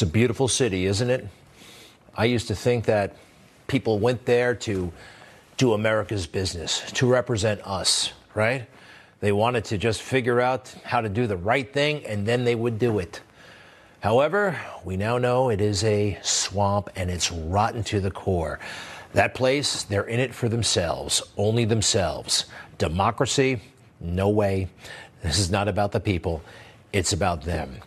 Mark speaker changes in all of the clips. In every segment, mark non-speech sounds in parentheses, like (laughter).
Speaker 1: It's a beautiful city, isn't it? I used to think that people went there to do America's business, to represent us, right? They wanted to just figure out how to do the right thing and then they would do it. However, we now know it is a swamp and it's rotten to the core. That place, they're in it for themselves, only themselves. Democracy? No way. This is not about the people, it's about them.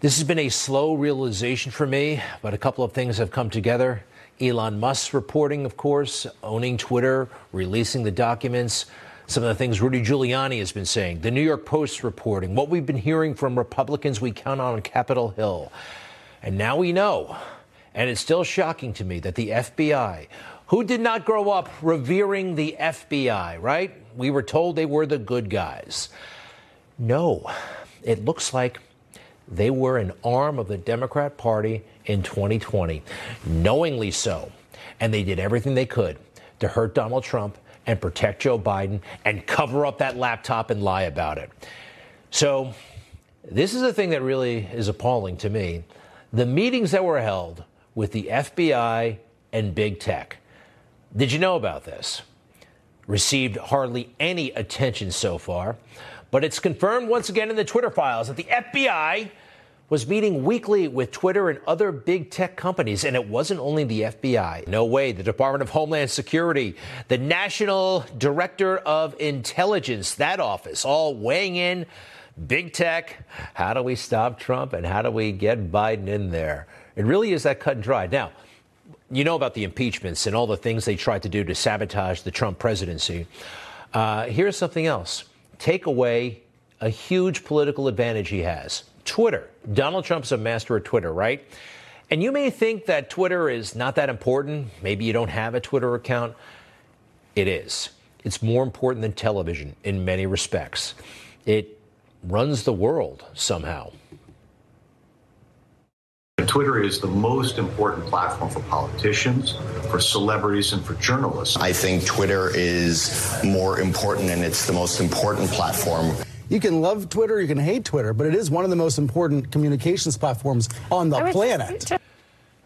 Speaker 1: This has been a slow realization for me, but a couple of things have come together. Elon Musk's reporting, of course, owning Twitter, releasing the documents, some of the things Rudy Giuliani has been saying, the New York Post reporting, what we've been hearing from Republicans we count on on Capitol Hill. And now we know, and it's still shocking to me that the FBI, who did not grow up revering the FBI, right? We were told they were the good guys. No, it looks like they were an arm of the Democrat Party in 2020, knowingly so. And they did everything they could to hurt Donald Trump and protect Joe Biden and cover up that laptop and lie about it. So, this is a thing that really is appalling to me. The meetings that were held with the FBI and big tech. Did you know about this? Received hardly any attention so far. But it's confirmed once again in the Twitter files that the FBI was meeting weekly with Twitter and other big tech companies. And it wasn't only the FBI. No way. The Department of Homeland Security, the National Director of Intelligence, that office, all weighing in. Big tech. How do we stop Trump and how do we get Biden in there? It really is that cut and dry. Now, you know about the impeachments and all the things they tried to do to sabotage the Trump presidency. Uh, here's something else take away a huge political advantage he has Twitter. Donald Trump's a master of Twitter, right? And you may think that Twitter is not that important. Maybe you don't have a Twitter account. It is. It's more important than television in many respects. It runs the world somehow.
Speaker 2: Twitter is the most important platform for politicians, for celebrities, and for journalists.
Speaker 3: I think Twitter is more important and it's the most important platform.
Speaker 4: You can love Twitter, you can hate Twitter, but it is one of the most important communications platforms on the planet.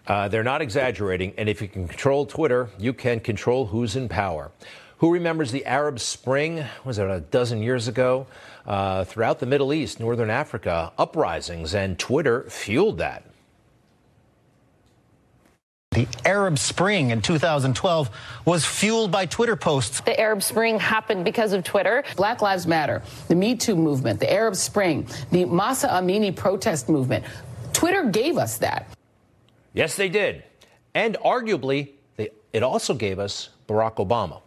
Speaker 1: Uh, they're not exaggerating, and if you can control Twitter, you can control who's in power. Who remembers the Arab Spring? Was it a dozen years ago? Uh, throughout the Middle East, Northern Africa, uprisings, and Twitter fueled that.
Speaker 5: The Arab Spring in 2012 was fueled by Twitter posts.
Speaker 6: The Arab Spring happened because of Twitter.
Speaker 7: Black Lives Matter, the Me Too movement, the Arab Spring, the Mahsa Amini protest movement. Twitter gave us that.
Speaker 1: Yes, they did. And arguably, they, it also gave us Barack Obama.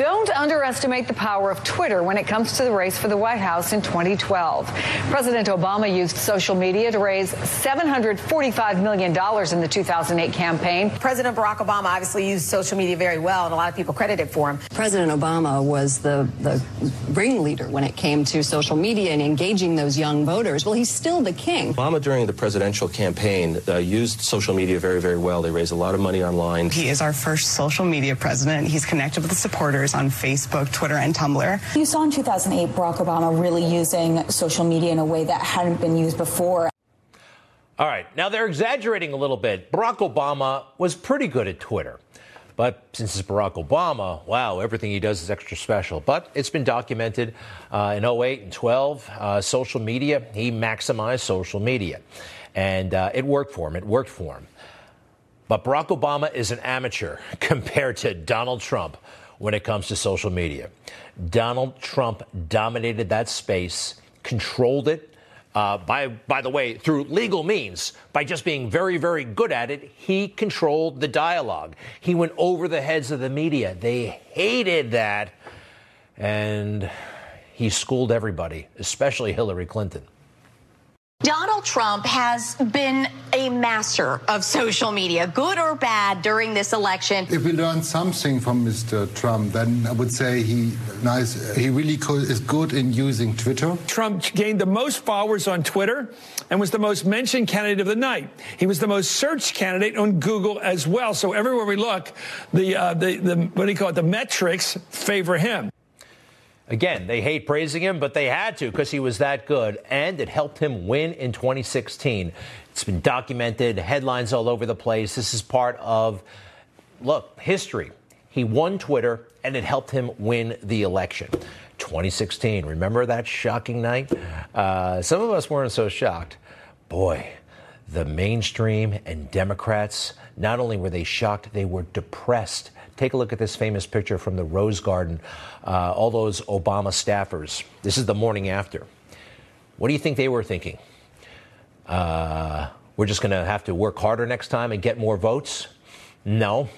Speaker 8: Don't underestimate the power of Twitter when it comes to the race for the White House in 2012. President Obama used social media to raise $745 million in the 2008 campaign.
Speaker 9: President Barack Obama obviously used social media very well, and a lot of people credit it for him.
Speaker 10: President Obama was the, the ringleader when it came to social media and engaging those young voters. Well, he's still the king.
Speaker 11: Obama, during the presidential campaign, uh, used social media very, very well. They raised a lot of money online.
Speaker 12: He is our first social media president. He's connected with the supporters on Facebook, Twitter, and Tumblr.
Speaker 13: You saw in 2008 Barack Obama really using social media in a way that hadn't been used before.
Speaker 1: All right, now they're exaggerating a little bit. Barack Obama was pretty good at Twitter. But since it's Barack Obama, wow, everything he does is extra special. But it's been documented uh, in 08 and 12. Uh, social media, he maximized social media. And uh, it worked for him. It worked for him. But Barack Obama is an amateur (laughs) compared to Donald Trump, when it comes to social media. Donald Trump dominated that space, controlled it, Uh, by, by the way, through legal means, by just being very, very good at it, he controlled the dialogue. He went over the heads of the media. They hated that. And he schooled everybody, especially Hillary Clinton.
Speaker 14: Donald Trump has been a master of social media, good or bad, during this election.
Speaker 15: If we learn something from Mr. Trump, then I would say he nice. He really is good in using Twitter.
Speaker 16: Trump gained the most followers on Twitter and was the most mentioned candidate of the night. He was the most searched candidate on Google as well. So everywhere we look, the uh, the, the what do you call it? The metrics favor him.
Speaker 1: Again, they hate praising him, but they had to because he was that good, and it helped him win in 2016. It's been documented, headlines all over the place. This is part of, look, history. He won Twitter, and it helped him win the election. 2016, remember that shocking night? Uh, some of us weren't so shocked. Boy, the mainstream and Democrats, not only were they shocked, they were depressed Take a look at this famous picture from the Rose Garden. Uh, all those Obama staffers. This is the morning after. What do you think they were thinking? Uh, we're just going to have to work harder next time and get more votes? No.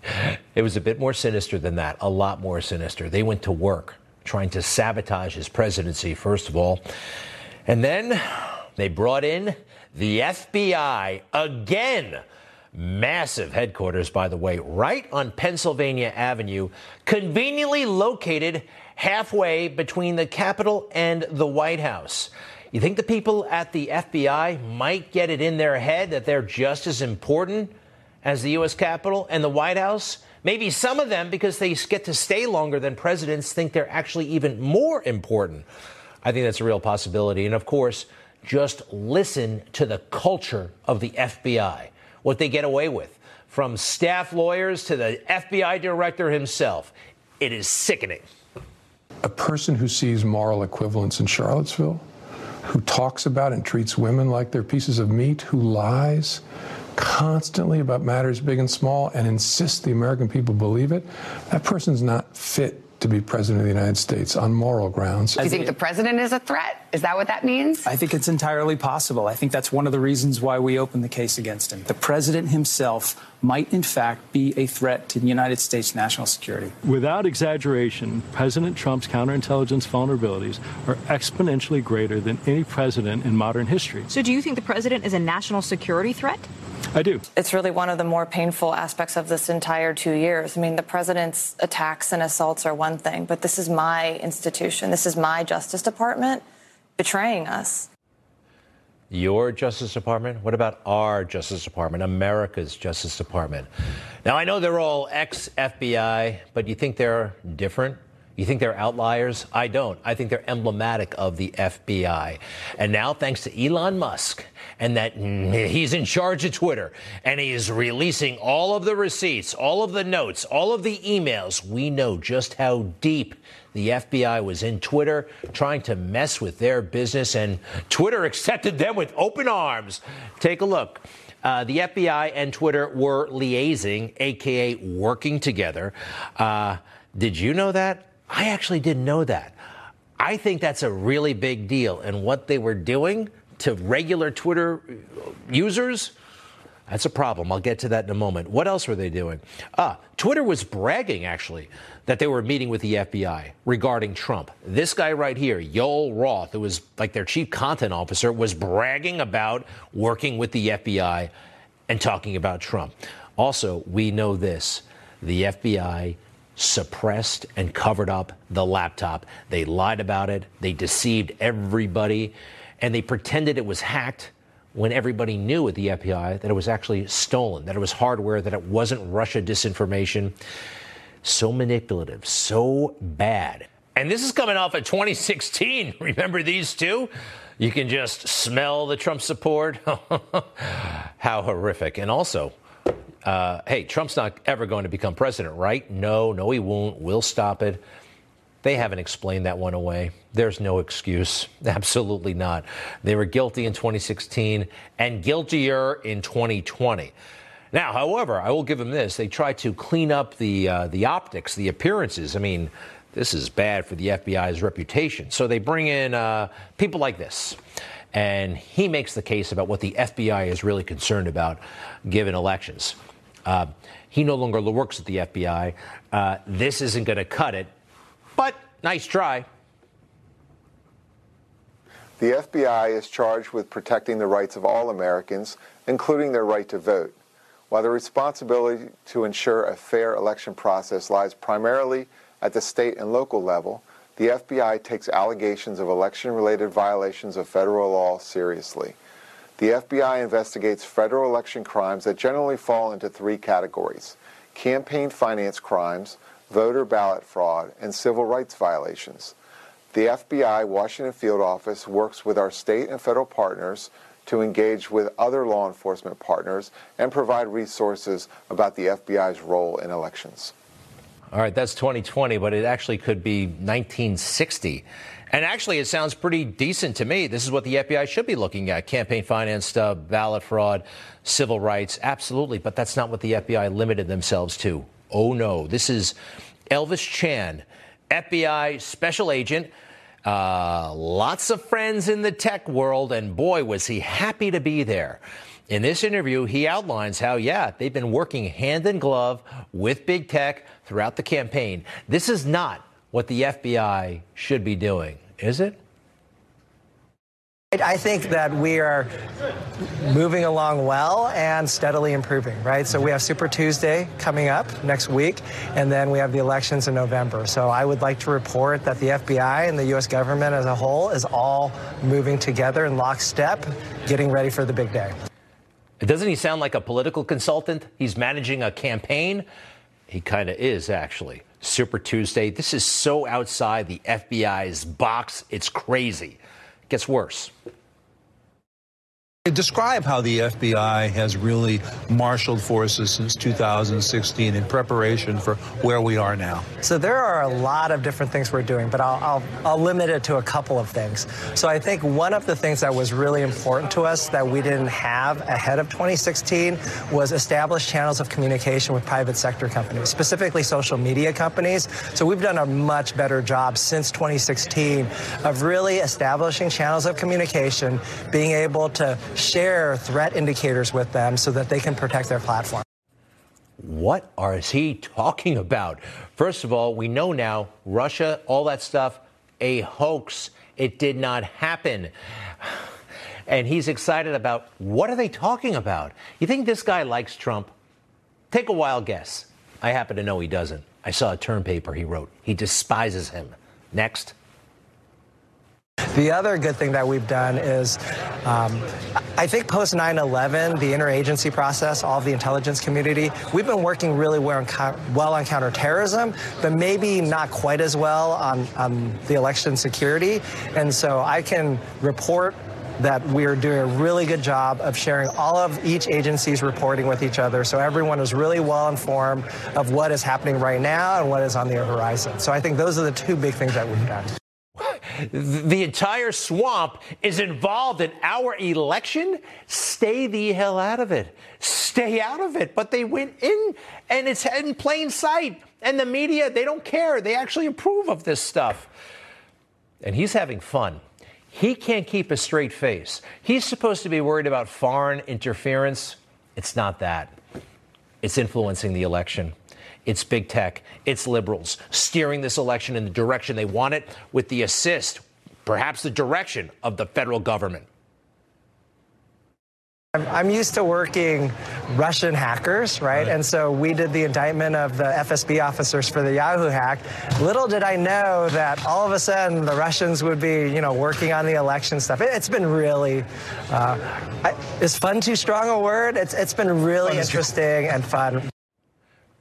Speaker 1: (laughs) it was a bit more sinister than that, a lot more sinister. They went to work trying to sabotage his presidency, first of all. And then they brought in the FBI again Massive headquarters, by the way, right on Pennsylvania Avenue, conveniently located halfway between the Capitol and the White House. You think the people at the FBI might get it in their head that they're just as important as the U.S. Capitol and the White House? Maybe some of them, because they get to stay longer than presidents, think they're actually even more important. I think that's a real possibility. And of course, just listen to the culture of the FBI what they get away with, from staff lawyers to the FBI director himself. It is sickening.
Speaker 17: A person who sees moral equivalence in Charlottesville, who talks about and treats women like they're pieces of meat, who lies constantly about matters big and small and insists the American people believe it, that person's not fit to be president of the United States on moral grounds.
Speaker 7: Do you think the president is a threat? Is that what that means?
Speaker 18: I think it's entirely possible. I think that's one of the reasons why we opened the case against him. The president himself might, in fact, be a threat to the United States national security.
Speaker 19: Without exaggeration, President Trump's counterintelligence vulnerabilities are exponentially greater than any president in modern history.
Speaker 20: So, do you think the president is a national security threat?
Speaker 19: I do.
Speaker 21: It's really one of the more painful aspects of this entire two years. I mean, the president's attacks and assaults are one thing, but this is my institution. This is my Justice Department betraying us.
Speaker 1: Your Justice Department? What about our Justice Department, America's Justice Department? Now, I know they're all ex FBI, but you think they're different? You think they're outliers? I don't. I think they're emblematic of the FBI. And now, thanks to Elon Musk, and that he's in charge of Twitter, and he is releasing all of the receipts, all of the notes, all of the emails, we know just how deep the FBI was in Twitter trying to mess with their business, and Twitter accepted them with open arms. Take a look. Uh, the FBI and Twitter were liaising, aka working together. Uh, did you know that? I actually didn't know that. I think that's a really big deal. And what they were doing to regular Twitter users, that's a problem. I'll get to that in a moment. What else were they doing? Ah, Twitter was bragging, actually, that they were meeting with the FBI regarding Trump. This guy right here, Yoel Roth, who was like their chief content officer, was bragging about working with the FBI and talking about Trump. Also, we know this the FBI suppressed and covered up the laptop. They lied about it, they deceived everybody, and they pretended it was hacked when everybody knew at the FBI that it was actually stolen, that it was hardware, that it wasn't Russia disinformation. So manipulative, so bad. And this is coming off of 2016. (laughs) Remember these two? You can just smell the Trump support. (laughs) How horrific. And also, uh, hey, Trump's not ever going to become president, right? No, no, he won't. We'll stop it. They haven't explained that one away. There's no excuse. (laughs) Absolutely not. They were guilty in 2016 and guiltier in 2020. Now, however, I will give them this. They tried to clean up the, uh, the optics, the appearances. I mean, this is bad for the FBI's reputation. So they bring in uh, people like this and he makes the case about what the FBI is really concerned about given elections. Uh, he no longer works at the FBI. Uh, this isn't going to cut it, but nice try.
Speaker 22: The FBI is charged with protecting the rights of all Americans, including their right to vote. While the responsibility to ensure a fair election process lies primarily at the state and local level, the FBI takes allegations of election related violations of federal law seriously. The FBI investigates federal election crimes that generally fall into three categories campaign finance crimes, voter ballot fraud, and civil rights violations. The FBI Washington Field Office works with our state and federal partners to engage with other law enforcement partners and provide resources about the FBI's role in elections.
Speaker 1: All right, that's 2020, but it actually could be 1960. And actually, it sounds pretty decent to me. This is what the FBI should be looking at campaign finance stuff, ballot fraud, civil rights. Absolutely. But that's not what the FBI limited themselves to. Oh, no. This is Elvis Chan, FBI special agent. Uh, lots of friends in the tech world, and boy, was he happy to be there. In this interview, he outlines how, yeah, they've been working hand in glove with big tech throughout the campaign. This is not what the FBI should be doing, is it?
Speaker 23: I think that we are moving along well and steadily improving, right? So we have Super Tuesday coming up next week, and then we have the elections in November. So I would like to report that the FBI and the U.S. government as a whole is all moving together in lockstep, getting ready for the big day.
Speaker 1: Doesn't he sound like a political consultant? He's managing a campaign. He kind of is, actually. Super Tuesday. This is so outside the FBI's box. It's crazy. It gets worse.
Speaker 24: Describe how the FBI has really marshaled forces since 2016 in preparation for where we are now.
Speaker 23: So there are a lot of different things we're doing, but I'll, I'll, I'll, limit it to a couple of things. So I think one of the things that was really important to us that we didn't have ahead of 2016 was established channels of communication with private sector companies, specifically social media companies. So we've done a much better job since 2016 of really establishing channels of communication, being able to share threat indicators with them so that they can protect their platform.
Speaker 1: What is he talking about? First of all, we know now Russia, all that stuff, a hoax. It did not happen. (sighs) And he's excited about what are they talking about? You think this guy likes Trump? Take a wild guess. I happen to know he doesn't. I saw a term paper he wrote. He despises him. Next.
Speaker 23: The other good thing that we've done is, um, I think post 9 11, the interagency process, all of the intelligence community, we've been working really well on, well on counterterrorism, but maybe not quite as well on, on the election security. And so I can report that we're doing a really good job of sharing all of each agency's reporting with each other so everyone is really well informed of what is happening right now and what is on the horizon. So I think those are the two big things that we've done
Speaker 1: the entire swamp is involved in our election, stay the hell out of it. Stay out of it. But they went in and it's in plain sight. And the media, they don't care. They actually approve of this stuff. And he's having fun. He can't keep a straight face. He's supposed to be worried about foreign interference. It's not that, it's influencing the election. It's big tech, it's liberals steering this election in the direction they want it with the assist, perhaps the direction of the federal government.
Speaker 23: I'm used to working Russian hackers, right? right? And so we did the indictment of the FSB officers for the Yahoo hack. Little did I know that all of a sudden the Russians would be, you know, working on the election stuff. It, has been really, uh, I, is fun too strong a word? It's, it's been really interesting and fun.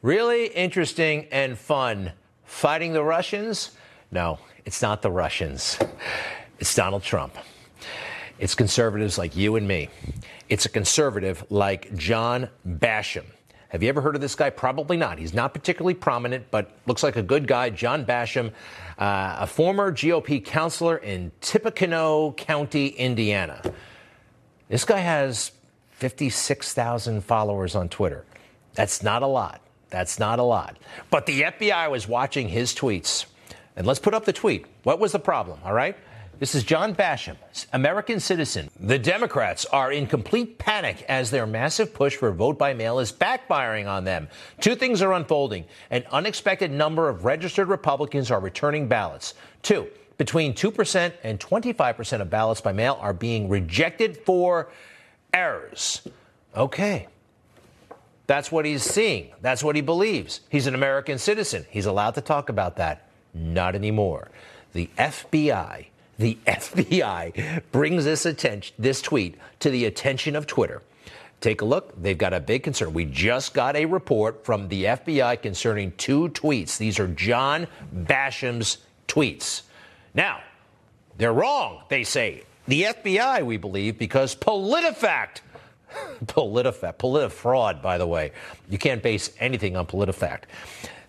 Speaker 1: Really interesting and fun. Fighting the Russians? No, it's not the Russians. It's Donald Trump. It's conservatives like you and me. It's a conservative like John Basham. Have you ever heard of this guy? Probably not. He's not particularly prominent, but looks like a good guy. John Basham, uh, a former GOP counselor in Tippecanoe County, Indiana. This guy has 56,000 followers on Twitter. That's not a lot. That's not a lot. But the FBI was watching his tweets. And let's put up the tweet. What was the problem? All right. This is John Basham, American citizen. The Democrats are in complete panic as their massive push for vote by mail is backfiring on them. Two things are unfolding. An unexpected number of registered Republicans are returning ballots. Two, between 2% and 25% of ballots by mail are being rejected for errors. Okay. That's what he's seeing. That's what he believes. He's an American citizen. He's allowed to talk about that. Not anymore. The FBI, the (laughs) FBI brings this attention, this tweet to the attention of Twitter. Take a look. They've got a big concern. We just got a report from the FBI concerning two tweets. These are John Basham's tweets. Now, they're wrong, they say. The FBI, we believe, because PolitiFact (laughs) PolitiFact, PolitiFraud, by the way. You can't base anything on PolitiFact.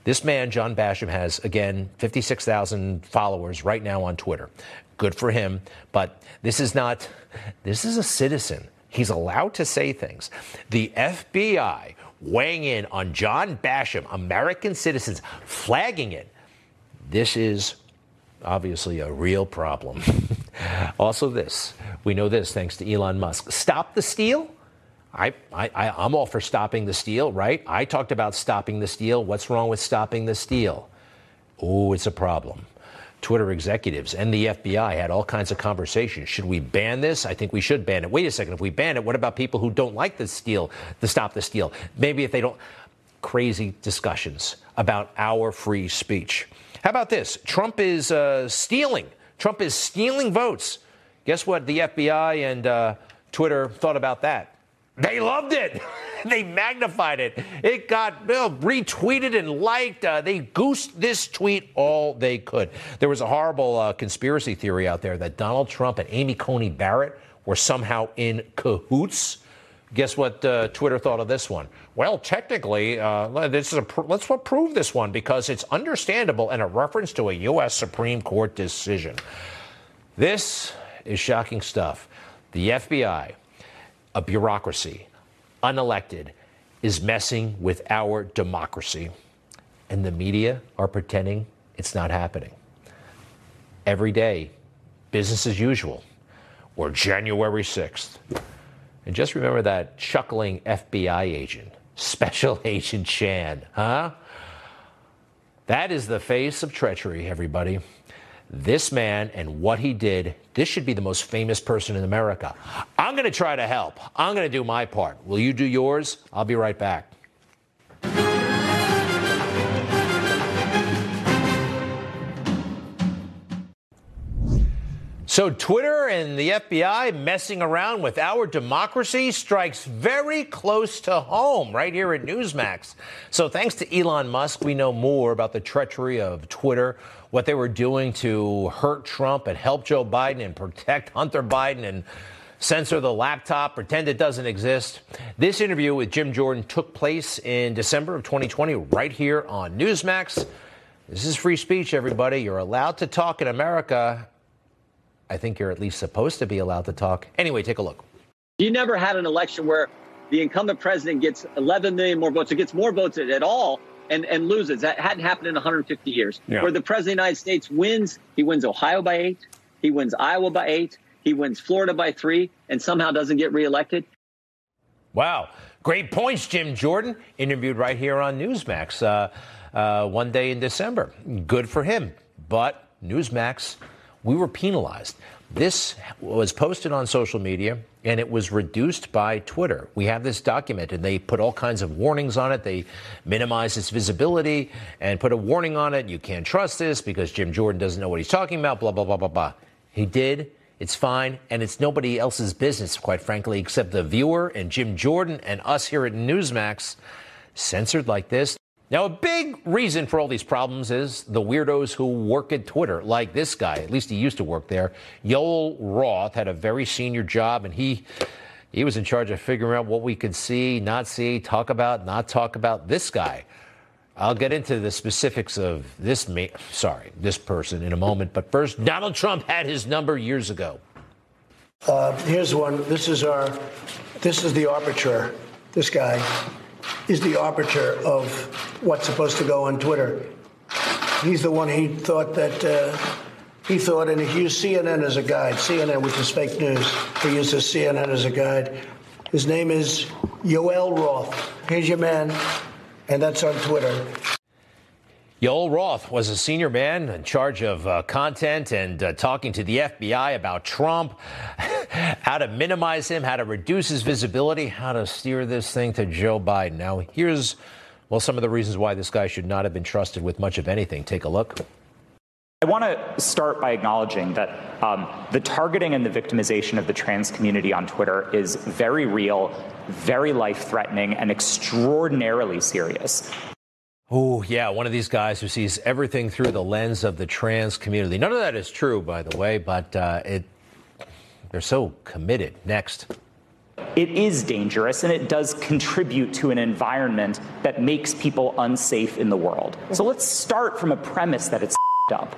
Speaker 1: This man, John Basham, has, again, 56,000 followers right now on Twitter. Good for him. But this is not, this is a citizen. He's allowed to say things. The FBI weighing in on John Basham, American citizens, flagging it. This is obviously a real problem. (laughs) also, this we know this thanks to Elon Musk. Stop the steal. I, I, I'm all for stopping the steal, right? I talked about stopping the steal. What's wrong with stopping the steal? Oh, it's a problem. Twitter executives and the FBI had all kinds of conversations. Should we ban this? I think we should ban it. Wait a second. If we ban it, what about people who don't like the steal, the stop the steal? Maybe if they don't. Crazy discussions about our free speech. How about this? Trump is uh, stealing. Trump is stealing votes. Guess what? The FBI and uh, Twitter thought about that. They loved it. (laughs) they magnified it. It got retweeted and liked. Uh, they goosed this tweet all they could. There was a horrible uh, conspiracy theory out there that Donald Trump and Amy Coney Barrett were somehow in cahoots. Guess what uh, Twitter thought of this one? Well, technically, uh, this is a pr- let's prove this one because it's understandable and a reference to a U.S. Supreme Court decision. This is shocking stuff. The FBI a bureaucracy, unelected, is messing with our democracy. And the media are pretending it's not happening. Every day, business as usual, or January 6th. And just remember that chuckling FBI agent, Special (laughs) Agent Chan, huh? That is the face of treachery, everybody. This man and what he did, this should be the most famous person in America. I'm going to try to help. I'm going to do my part. Will you do yours? I'll be right back. So, Twitter and the FBI messing around with our democracy strikes very close to home right here at Newsmax. So, thanks to Elon Musk, we know more about the treachery of Twitter, what they were doing to hurt Trump and help Joe Biden and protect Hunter Biden and censor the laptop, pretend it doesn't exist. This interview with Jim Jordan took place in December of 2020 right here on Newsmax. This is free speech, everybody. You're allowed to talk in America I think you're at least supposed to be allowed to talk. Anyway, take a look.
Speaker 25: You never had an election where the incumbent president gets 11 million more votes, or gets more votes at all, and, and loses. That hadn't happened in 150 years. Yeah. Where the president of the United States wins, he wins Ohio by eight, he wins Iowa by eight, he wins Florida by three, and somehow doesn't get reelected.
Speaker 1: Wow. Great points, Jim Jordan, interviewed right here on Newsmax uh, uh, one day in December. Good for him. But Newsmax we were penalized. This was posted on social media and it was reduced by Twitter. We have this document and They put all kinds of warnings on it. They minimize its visibility and put a warning on it. You can't trust this because Jim Jordan doesn't know what he's talking about, blah, blah, blah, blah, blah. He did. It's fine. And it's nobody else's business, quite frankly, except the viewer and Jim Jordan and us here at Newsmax. Censored like this. Now, a big reason for all these problems is the weirdos who work at Twitter, like this guy. At least he used to work there. Yoel Roth had a very senior job, and he he was in charge of figuring out what we could see, not see, talk about, not talk about. This guy. I'll get into the specifics of this. Ma- sorry, this person in a moment. But first, Donald Trump had his number years ago.
Speaker 26: Uh, here's one. This is our. This is the arbiter. This guy is the arbiter of what's supposed to go on Twitter. He's the one he thought that uh, he thought, and he used CNN as a guide, CNN, which is fake news. He uses CNN as a guide. His name is Yoel Roth. Here's your man, and that's on Twitter.
Speaker 1: Yoel Roth was a senior man in charge of uh, content and uh, talking to the FBI about Trump, (laughs) how to minimize him, how to reduce his visibility, how to steer this thing to Joe Biden. Now, here's, well, some of the reasons why this guy should not have been trusted with much of anything. Take a look.
Speaker 27: I want to start by acknowledging that um, the targeting and the victimization of the trans community on Twitter is very real, very life threatening, and extraordinarily serious.
Speaker 1: Oh, yeah, one of these guys who sees everything through the lens of the trans community. None of that is true, by the way, but uh, it, they're so committed. Next.
Speaker 27: It is dangerous and it does contribute to an environment that makes people unsafe in the world. So let's start from a premise that it's (laughs) up.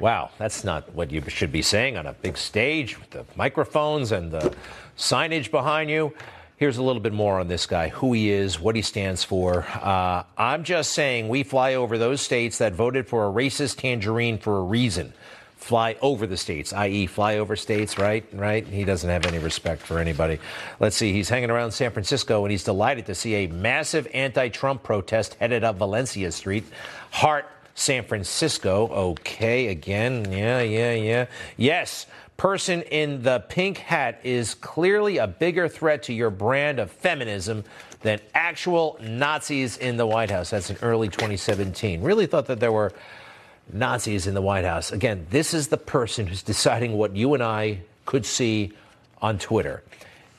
Speaker 1: Wow, that's not what you should be saying on a big stage with the microphones and the signage behind you. Here's a little bit more on this guy, who he is, what he stands for. Uh, I'm just saying we fly over those states that voted for a racist tangerine for a reason. Fly over the states, i.e., fly over states, right? Right? He doesn't have any respect for anybody. Let's see. He's hanging around San Francisco and he's delighted to see a massive anti Trump protest headed up Valencia Street. Heart San Francisco. Okay, again. Yeah, yeah, yeah. Yes, person in the pink hat is clearly a bigger threat to your brand of feminism than actual Nazis in the White House. That's in early 2017. Really thought that there were Nazis in the White House. Again, this is the person who's deciding what you and I could see on Twitter.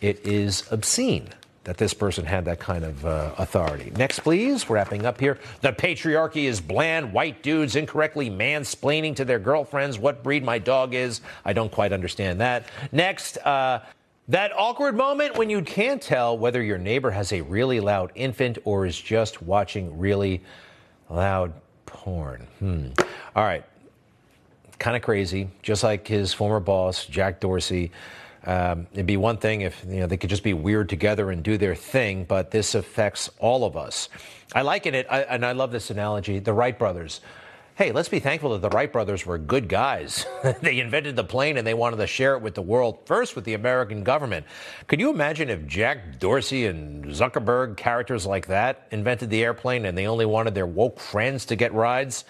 Speaker 1: It is obscene that this person had that kind of uh, authority. Next, please. Wrapping up here. The patriarchy is bland. White dudes incorrectly mansplaining to their girlfriends what breed my dog is. I don't quite understand that. Next, uh, that awkward moment when you can't tell whether your neighbor has a really loud infant or is just watching really loud porn. Hmm. All right. Kind of crazy, just like his former boss, Jack Dorsey. Um, it'd be one thing if you know they could just be weird together and do their thing, but this affects all of us. I liken it, I, and I love this analogy. The Wright brothers. Hey, let's be thankful that the Wright brothers were good guys. (laughs) they invented the plane and they wanted to share it with the world, first with the American government. Could you imagine if Jack Dorsey and Zuckerberg, characters like that, invented the airplane and they only wanted their woke friends to get rides?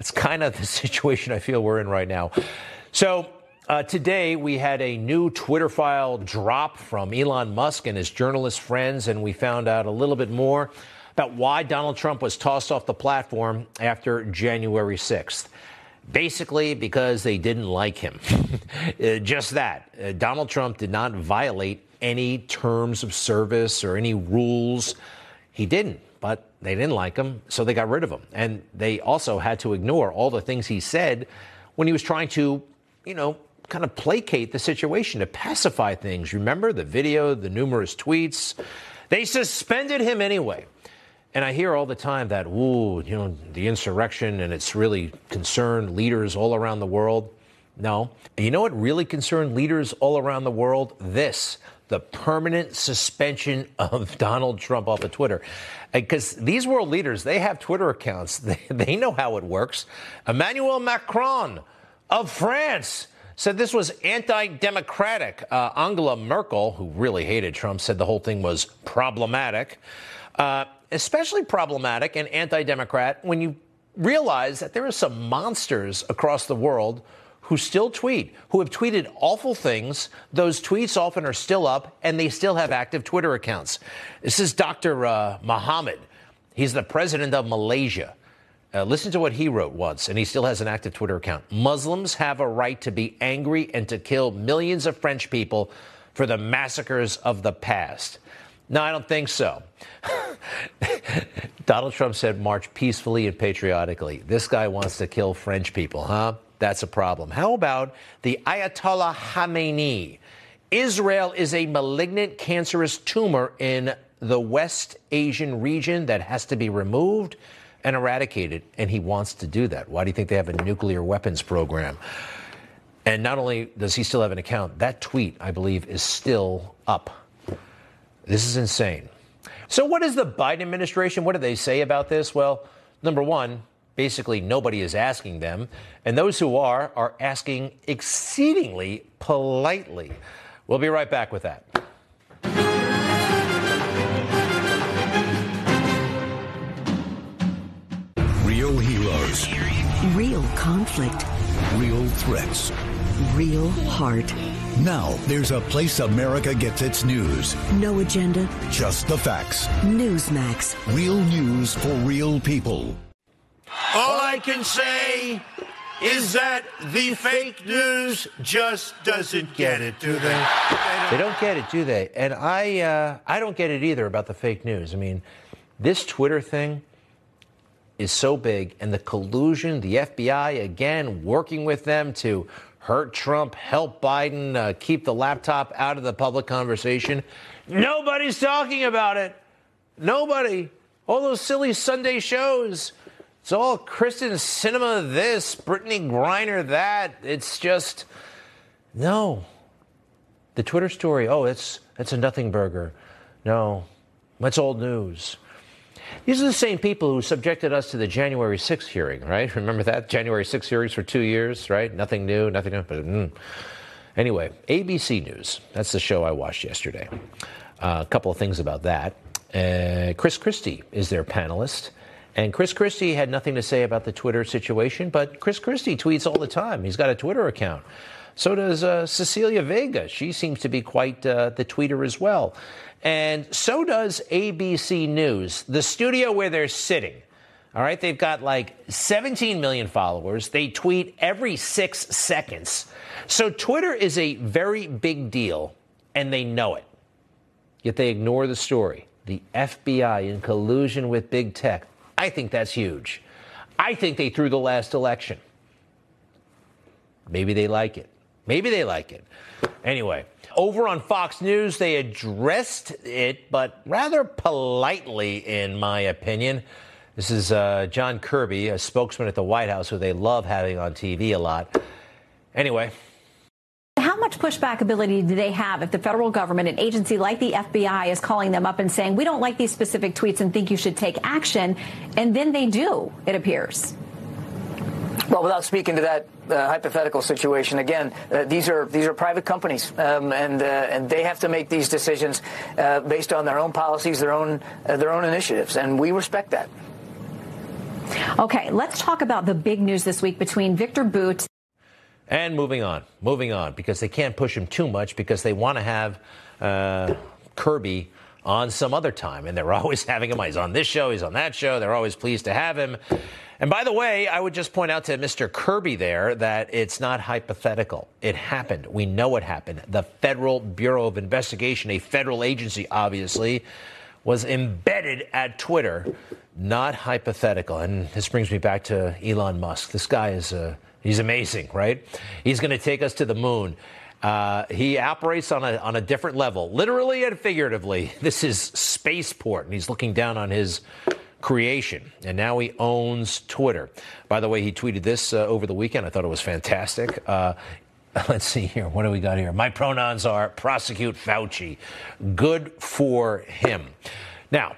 Speaker 1: It's kind of (laughs) the situation I feel we're in right now. So, uh, today, we had a new Twitter file drop from Elon Musk and his journalist friends, and we found out a little bit more about why Donald Trump was tossed off the platform after January 6th. Basically, because they didn't like him. (laughs) uh, just that. Uh, Donald Trump did not violate any terms of service or any rules. He didn't, but they didn't like him, so they got rid of him. And they also had to ignore all the things he said when he was trying to, you know, kind of placate the situation, to pacify things. Remember the video, the numerous tweets? They suspended him anyway. And I hear all the time that, ooh, you know, the insurrection and it's really concerned leaders all around the world. No. And you know what really concerned leaders all around the world? This the permanent suspension of (laughs) Donald Trump off of Twitter. Because these world leaders, they have Twitter accounts, (laughs) they, they know how it works. Emmanuel Macron of France said this was anti democratic. Uh, Angela Merkel, who really hated Trump, said the whole thing was problematic. Uh, especially problematic and anti democrat when you realize that there are some monsters across the world who still tweet, who have tweeted awful things. Those tweets often are still up, and they still have active Twitter accounts. This is Dr. Uh, Muhammad. He's the president of Malaysia. Uh, listen to what he wrote once, and he still has an active Twitter account. Muslims have a right to be angry and to kill millions of French people for the massacres of the past. No, I don't think so. (laughs) Donald Trump said march peacefully and patriotically. This guy wants to kill French people, huh? That's a problem. How about the Ayatollah Khamenei? Israel is a malignant cancerous tumor in the West Asian region that has to be removed and eradicate it, and he wants to do that. Why do you think they have a nuclear weapons program? And not only does he still have an account, that tweet, I believe, is still up. This is insane. So, what is the Biden administration? What do they say about this? Well, number one, basically nobody is asking them. And those who are, are asking exceedingly politely. We'll be right back with that.
Speaker 28: Real heroes.
Speaker 29: Real conflict.
Speaker 28: Real threats.
Speaker 29: Real heart.
Speaker 28: Now, there's a place America gets its news.
Speaker 29: No agenda.
Speaker 28: Just the facts.
Speaker 29: Newsmax.
Speaker 28: Real news for real people.
Speaker 30: All I can say is that the fake news just doesn't get it, do they?
Speaker 1: They don't get it, do they? And I, uh, I don't get it either about the fake news. I mean, this Twitter thing is so big, and the collusion, the FBI again working with them to hurt Trump, help Biden, uh, keep the laptop out of the public conversation. Nobody's talking about it. Nobody. All those silly Sunday shows. It's all Kyrsten Sinema this, Brittney Griner that. It's just no. The Twitter story, oh, it's it's a nothing burger. No, that's old news. These are the same people who subjected us to the January 6th hearing, right? (laughs) Remember that? January 6th hearings for two years, right? Nothing new, nothing new. But, mm. Anyway, ABC News. That's the show I watched yesterday. Uh, a couple of things about that. Uh, Chris Christie is their panelist. And Chris Christie had nothing to say about the Twitter situation, but Chris Christie tweets all the time. He's got a Twitter account. So does uh, Cecilia Vega. She seems to be quite uh, the tweeter as well. And so does ABC News, the studio where they're sitting. All right, they've got like 17 million followers. They tweet every six seconds. So Twitter is a very big deal, and they know it. Yet they ignore the story. The FBI in collusion with big tech. I think that's huge. I think they threw the last election. Maybe they like it. Maybe they like it. Anyway, over on Fox News, they addressed it, but rather politely, in my opinion. This is uh, John Kirby, a spokesman at the White House, who they love having on TV a lot. Anyway,
Speaker 20: how much pushback ability do they have if the federal government, an agency like the FBI, is calling them up and saying, we don't like these specific tweets and think you should take action? And then they do, it appears. (laughs)
Speaker 31: Well, without speaking to that uh, hypothetical situation, again, uh, these are these are private companies, um, and uh, and they have to make these decisions uh, based on their own policies, their own uh, their own initiatives, and we respect that.
Speaker 20: Okay, let's talk about the big news this week between Victor Bout.
Speaker 1: And moving on, moving on, because they can't push him too much because they want to have uh, Kirby on some other time, and they're (laughs) always having him. He's on this show, he's on that show. They're always pleased to have him. And by the way, I would just point out to Mr. Kirby there that it's not hypothetical. It happened. We know it happened. The Federal Bureau of Investigation, a federal agency, obviously, was embedded at Twitter, not hypothetical. And this brings me back to Elon Musk. This guy is uh, he's amazing, right? He's going to take us to the moon. Uh, he operates on a, on a different level, literally and figuratively. (laughs) This is spaceport, and he's looking down on his creation, and now he owns Twitter. By the way, he tweeted this uh, over the weekend. I thought it was fantastic. Uh, (laughs) let's see here. What do we got here? My pronouns are prosecute Fauci. Good for him. Now,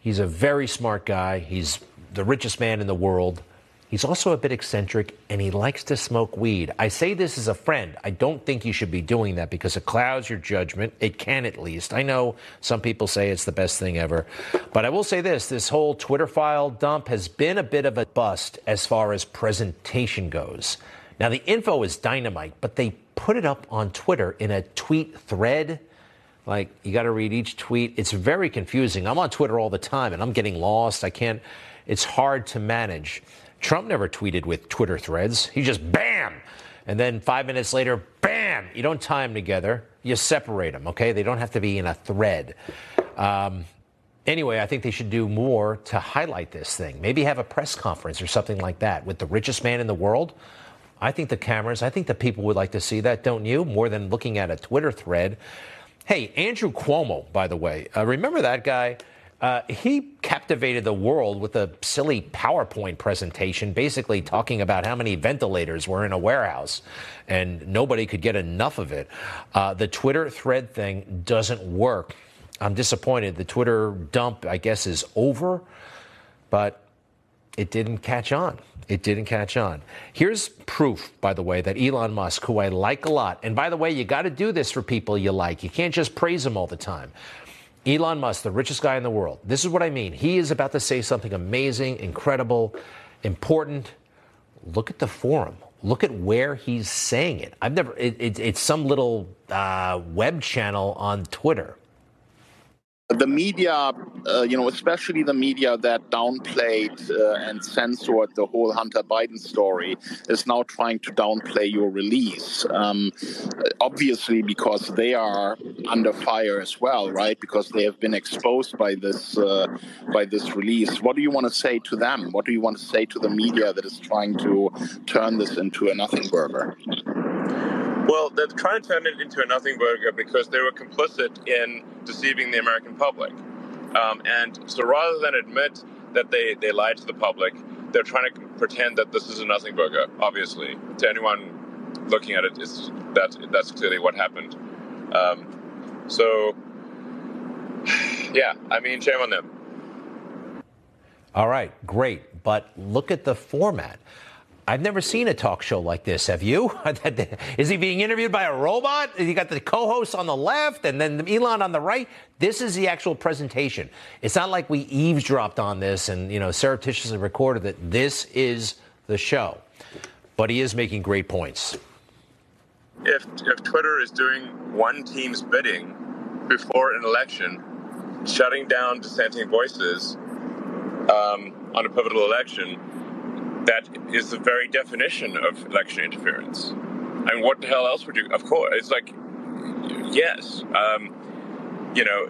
Speaker 1: he's a very smart guy. He's the richest man in the world. He's also a bit eccentric and he likes to smoke weed. I say this as a friend. I don't think you should be doing that because it clouds your judgment. It can at least. I know some people say it's the best thing ever. But I will say this this whole Twitter file dump has been a bit of a bust as far as presentation goes. Now, the info is dynamite, but they put it up on Twitter in a tweet thread. Like, you got to read each tweet. It's very confusing. I'm on Twitter all the time and I'm getting lost. I can't, it's hard to manage. Trump never tweeted with Twitter threads. He just bam. And then five minutes later, bam. You don't tie them together. You separate them, okay? They don't have to be in a thread. Um, anyway, I think they should do more to highlight this thing. Maybe have a press conference or something like that with the richest man in the world. I think the cameras, I think the people would like to see that, don't you? More than looking at a Twitter thread. Hey, Andrew Cuomo, by the way, uh, remember that guy? Uh, he captivated the world with a silly PowerPoint presentation, basically talking about how many ventilators were in a warehouse, and nobody could get enough of it. Uh, the Twitter thread thing doesn't work. I'm disappointed. The Twitter dump, I guess, is over, but it didn't catch on. It didn't catch on. Here's proof, by the way, that Elon Musk, who I like a lot, and by the way, you got to do this for people you like. You can't just praise them all the time. Elon Musk, the richest guy in the world. This is what I mean. He is about to say something amazing, incredible, important. Look at the forum. Look at where he's saying it. I've never. It, it, it's some little uh, web channel on Twitter
Speaker 32: the media, uh, you know, especially the media that downplayed uh, and censored the whole Hunter Biden story, is now trying to downplay your release. Um, obviously, because they are under fire as well, right? Because they have been exposed by this uh, by this release. What do you want to say to them? What do you want to say to the media that is trying to turn this into a nothing burger?
Speaker 33: Well, they're trying to turn it into a nothing burger because they were complicit in deceiving the American public. Um, and so rather than admit that they, they lied to the public, they're trying to pretend that this is a nothing burger, obviously. To anyone looking at it, it's, that, that's clearly what happened. Um, so, (sighs) yeah, I mean, shame on them.
Speaker 1: All right, great. But look at the format. I've never seen a talk show like this. Have you? (laughs) Is he being interviewed by a robot? You got the co-host on the left and then Elon on the right. This is the actual presentation. It's not like we eavesdropped on this and you know surreptitiously recorded it. This is the show. But he is making great points.
Speaker 33: If if Twitter is doing one team's bidding before an election, shutting down dissenting voices um, on a pivotal election that is the very definition of election interference. I mean, what the hell else would you? Of course, it's like, yes, um, you know,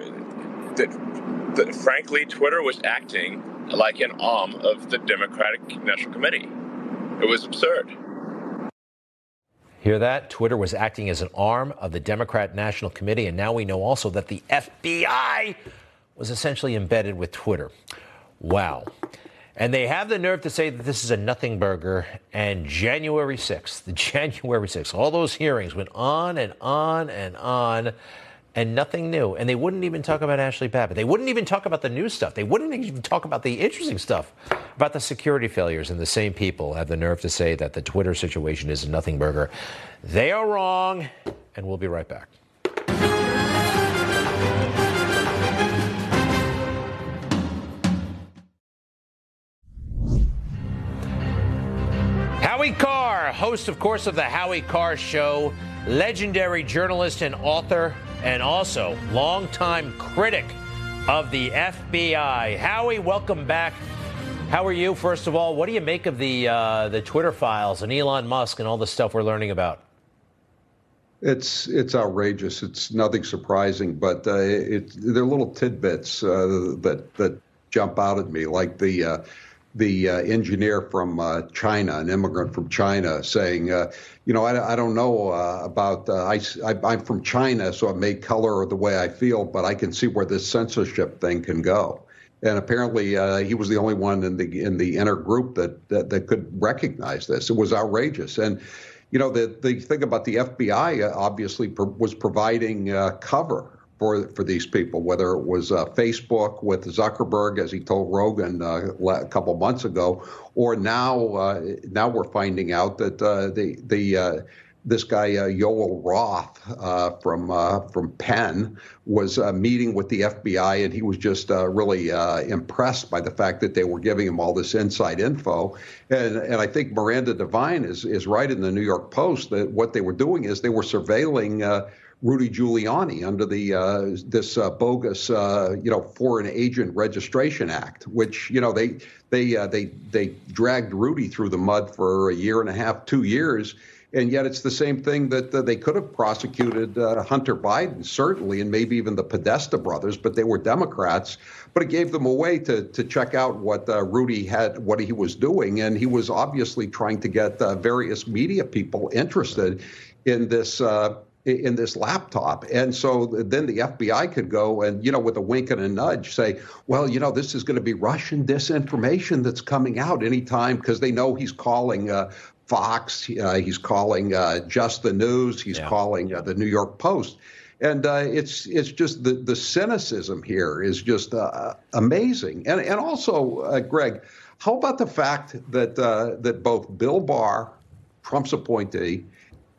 Speaker 33: that, that frankly, Twitter was acting like an arm of the Democratic National Committee. It was absurd.
Speaker 1: Hear that? Twitter was acting as an arm of the Democrat National Committee, and now we know also that the FBI was essentially embedded with Twitter. Wow. And they have the nerve to say that this is a nothing burger. And January 6th, the (laughs) January 6th, all those hearings went on and on and on and nothing new. And they wouldn't even talk about Ashley Babbitt. They wouldn't even talk about the new stuff. They wouldn't even talk about the interesting stuff, about the security failures. And the same people have the nerve to say that the Twitter situation is a nothing burger. They are wrong. And we'll be right back. Host, of course, of the Howie Carr Show, legendary journalist and author, and also longtime critic of the FBI. Howie, welcome back. How are you? First of all, what do you make of the uh, the Twitter files and Elon Musk and all the stuff we're learning about?
Speaker 34: It's it's outrageous. It's nothing surprising, but uh, it, they're little tidbits uh, that that jump out at me, like the uh, the uh, engineer from uh, China, an immigrant from China, saying, uh, you know, I, I don't know uh, about, uh, I, I, am from China, so it may color the way I feel, but I can see where this censorship thing can go. And apparently, uh, he was the only one in the in the inner group that, that, that could recognize this. It was outrageous. And you know, the the thing about the FBI obviously was providing cover for for these people, whether it was uh, Facebook with Zuckerberg, as he told Rogan uh, a couple months ago, or now uh, now we're finding out that uh, the the uh, this guy uh, Roth from from Penn was meeting with the FBI, and he was just really impressed by the fact that they were giving him all this inside info. And and I think Miranda Devine is is right in the New York Post that what they were doing is they were surveilling Rudy Giuliani under the uh, this uh, bogus uh, you know Foreign Agent Registration Act, which you know they they uh, they they dragged Rudy through the mud for a year and a half, two years, and yet it's the same thing that they could have prosecuted uh, Hunter Biden certainly, and maybe even the Podesta brothers, but they were Democrats. But it gave them a way to to check out what uh, Rudy had, what he was doing, and he was obviously trying to get various media people interested in this in this laptop. And so then the FBI could go and, you know, with a wink and a nudge say, well, you know, this is going to be Russian disinformation that's coming out anytime because they know he's calling uh, Fox, uh, he's calling uh, Just the News, he's yeah. calling uh, the New York Post. And uh, it's it's just the, the cynicism here is just uh, amazing. And, and also, Greg, How about the fact that uh, that both Bill Barr, Trump's appointee,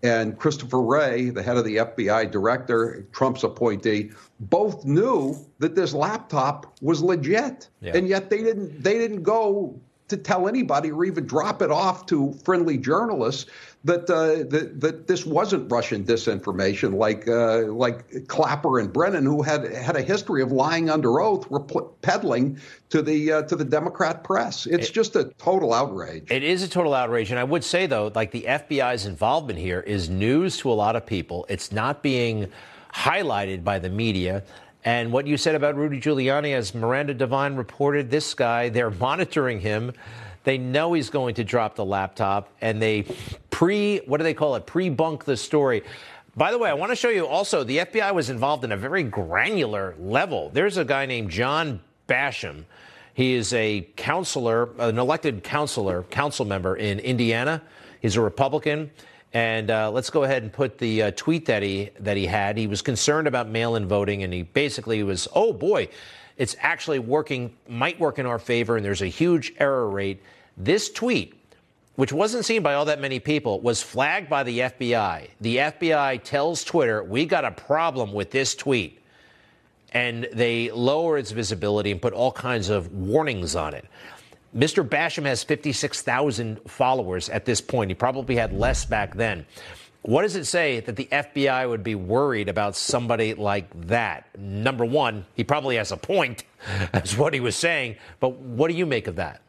Speaker 34: and Christopher Wray, the head of the FBI director, Trump's appointee, both knew that this laptop was legit, yeah. and yet they didn't they didn't go to tell anybody or even drop it off to friendly journalists that uh, that, that this wasn't Russian disinformation, like uh, like Clapper and Brennan, who had had a history of lying under oath, were peddling to the uh, to the Democrat press. It's it, just a total outrage.
Speaker 1: It is a total outrage, and I would say though, like the FBI's involvement here is news to a lot of people. It's not being highlighted by the media. And what you said about Rudy Giuliani, as Miranda Devine reported, this guy, they're monitoring him. They know he's going to drop the laptop, and they pre, what do they call it? Pre bunk the story. By the way, I want to show you also the FBI was involved in a very granular level. There's a guy named John Basham. He is a counselor, an elected counselor, council member in Indiana. He's a Republican. And uh, let's go ahead and put the uh, tweet that he that he had. He was concerned about mail-in voting, and he basically was, "Oh boy, it's actually working, might work in our favor, and there's a huge error rate." This tweet, which wasn't seen by all that many people, was flagged by the FBI. The FBI tells Twitter, "We got a problem with this tweet," and they lower its visibility and put all kinds of warnings on it. Mr. Basham has 56,000 followers at this point. He probably had less back then. What does it say that the FBI would be worried about somebody like that? Number one, he probably has a point, (laughs) that's what he was saying. But what do you make of that?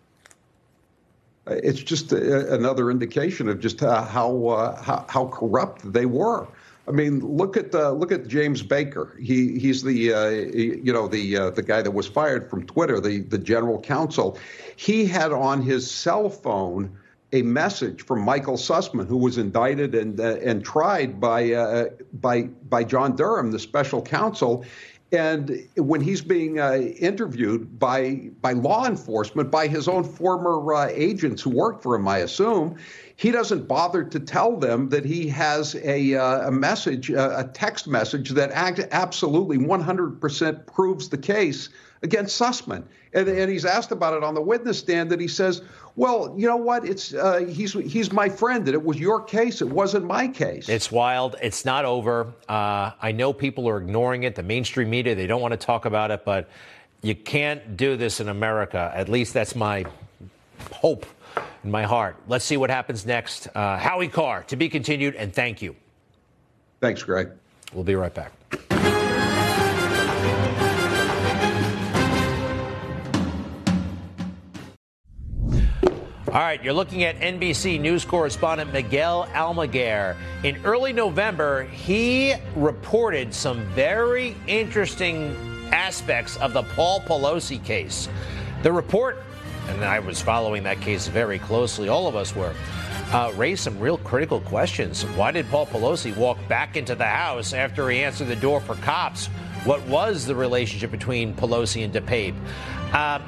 Speaker 34: It's just a, another indication of just how how, uh, how, how corrupt they were. I mean, look at uh, look at James Baker. He he's the uh, you know the uh, the guy that was fired from Twitter, the the general counsel. He had on his cell phone a message from Michael Sussmann, who was indicted and uh, and tried by uh, by by John Durham, the special counsel. And when he's being uh, interviewed by by law enforcement, by his own former agents who worked for him, I assume, he doesn't bother to tell them that he has a, uh, a message, a text message that absolutely 100% proves the case against Sussmann. And, and, he's asked about it on the witness stand that he says, well, you know what? It's uh, he's he's my friend, and it was your case. It wasn't my case.
Speaker 1: It's wild. It's not over. Uh, I know people are ignoring it. The mainstream media they don't want to talk about it, but you can't do this in America. At least that's my hope in my heart. Let's see what happens next. Uh, Howie Carr, to be continued, and thank you.
Speaker 34: Thanks, Greg.
Speaker 1: We'll be right back. All right, you're looking at NBC News correspondent Miguel Almaguer. In early November, he reported some very interesting aspects of the Paul Pelosi case. The report and I was following that case very closely, all of us were, uh, raised some real critical questions. Why did Paul Pelosi walk back into the House after he answered the door for cops? What was the relationship between Pelosi and DePape? Uh,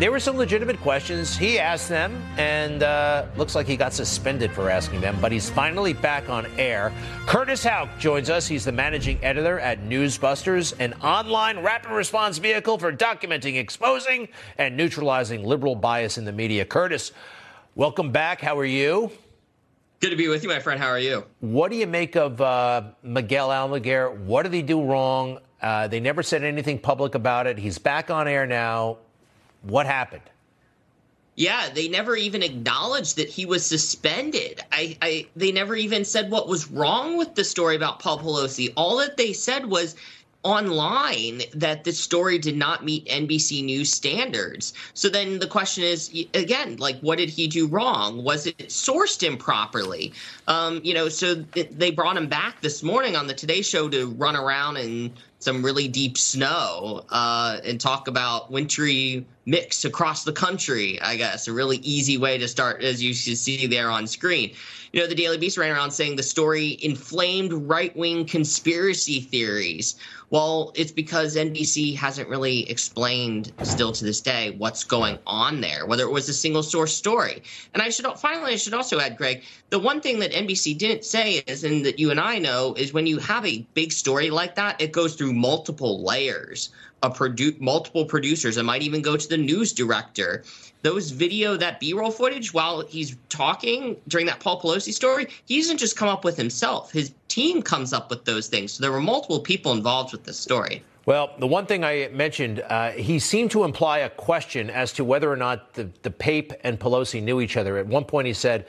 Speaker 1: there were some legitimate questions. He asked them, and uh, looks like he got suspended for asking them, but he's finally back on air. Curtis Houck joins us. He's the managing editor at Newsbusters, an online rapid response vehicle for documenting, exposing, and neutralizing liberal bias in the media. Curtis, welcome back. How are you?
Speaker 35: Good to be with you, my friend. How are you?
Speaker 1: What do you make of uh, Miguel Almaguer? What did he do wrong? Uh, they never said anything public about it. He's back on air now. What happened?
Speaker 35: Yeah, they never even acknowledged that he was suspended. I, I, they never even said what was wrong with the story about Paul Pelosi. All that they said was online that the story did not meet NBC News standards. So then the question is again, like, what did he do wrong? Was it sourced improperly? Um, you know, so they brought him back this morning on the Today Show to run around in some really deep snow uh, and talk about wintry mix across the country. I guess a really easy way to start, as you see there on screen you know, the Daily Beast ran around saying the story inflamed right wing conspiracy theories. Well, it's because NBC hasn't really explained, still to this day, what's going on there, whether it was a single source story. And I should finally, I should also add, Greg, the one thing that NBC didn't say is, and that you and I know, is when you have a big story like that, it goes through multiple layers of produ- multiple producers. It might even go to the news director. Those video, that B roll footage while he's talking during that Paul Pelosi story, he doesn't just come up with himself. His team comes up with those things. So there were multiple people involved with this story.
Speaker 1: Well, the one thing I mentioned, uh, he seemed to imply a question as to whether or not the, DePape and Pelosi knew each other. At one point, he said,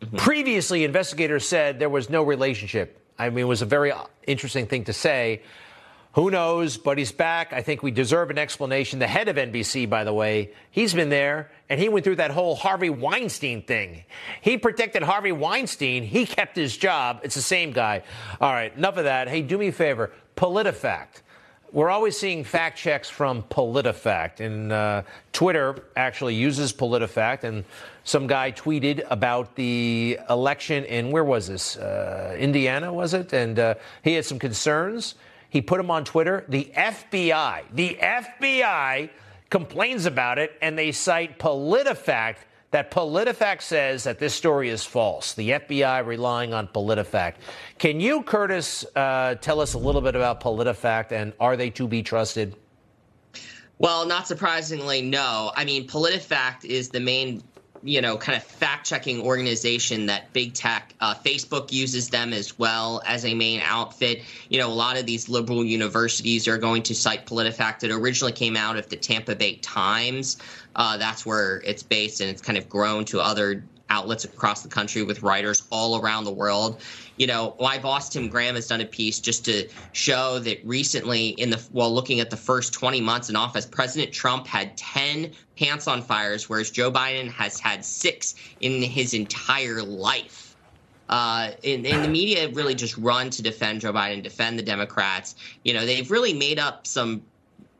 Speaker 1: mm-hmm. previously, investigators said there was no relationship. I mean, it was a very interesting thing to say. Who knows? But he's back. I think we deserve an explanation. The head of NBC, by the way, he's been there and he went through that whole Harvey Weinstein thing. He protected Harvey Weinstein. He kept his job. It's the same guy. All right, enough of that. Hey, do me a favor PolitiFact. We're always seeing fact checks from PolitiFact, and uh, Twitter actually uses PolitiFact. And some guy tweeted about the election in where was this? Uh, Indiana, was it? And uh, he had some concerns. He put them on Twitter. The FBI, the FBI complains about it, and they cite PolitiFact that PolitiFact says that this story is false. The FBI relying on PolitiFact. Can you, Curtis, uh, tell us a little bit about PolitiFact and are they to be trusted?
Speaker 35: Well, not surprisingly, no. I mean, PolitiFact is the main you know, kind of fact checking organization that big tech, uh, Facebook uses them as well as a main outfit. You know, a lot of these liberal universities are going to cite PolitiFact. It originally came out of the Tampa Bay Times. Uh, that's where it's based, and it's kind of grown to other outlets across the country with writers all around the world. You know, my boss Tim Graham has done a piece just to show that recently, in the while looking at the first 20 months in office, President Trump had 10 pants on fires, whereas Joe Biden has had six in his entire life. Uh, and, and, the media really just run to defend Joe Biden, defend the Democrats. You know, they've really made up some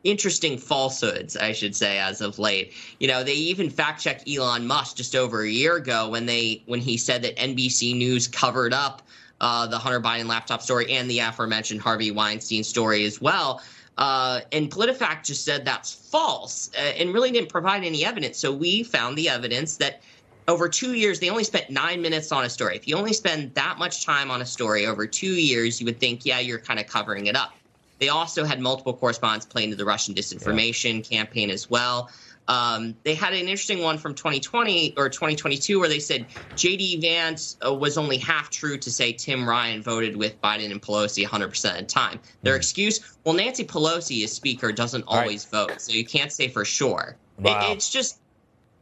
Speaker 35: interesting falsehoods, I should say, as of late. You know, they even fact checked Elon Musk just over a year ago when they when he said that NBC News covered up uh, the Hunter Biden laptop story and the aforementioned Harvey Weinstein story as well. Uh, and PolitiFact just said that's false uh, and really didn't provide any evidence. So we found the evidence that over two years, they only spent nine minutes on a story. If you only spend that much time on a story over two years, you would think, yeah, you're kind of covering it up. They also had multiple correspondents playing to the Russian disinformation yeah. campaign as well. Um, they had an interesting one from 2020 or 2022 where they said J.D. Vance uh, was only half true to say Tim Ryan voted with Biden and Pelosi 100% of the time. Their mm. excuse, well, Nancy Pelosi as Speaker doesn't always right. vote, so you can't say for sure. Wow. It, it's just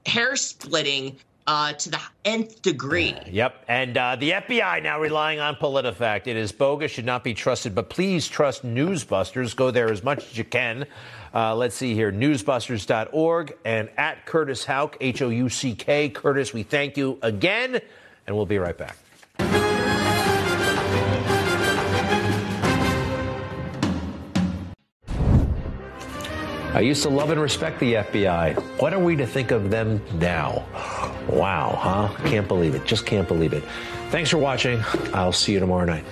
Speaker 35: hair splitting uh, to the nth degree.
Speaker 1: Yep. And uh, the FBI now relying on PolitiFact. It is bogus, should not be trusted, but please trust Newsbusters. Go there as much as you can. Uh, let's see here newsbusters.org and at Curtis Houck, H O U C K. Curtis, we thank you again, and we'll be right back. I used to love and respect the FBI. What are we to think of them now? Wow, huh? Can't believe it. Just can't believe it. Thanks for watching. I'll see you tomorrow night.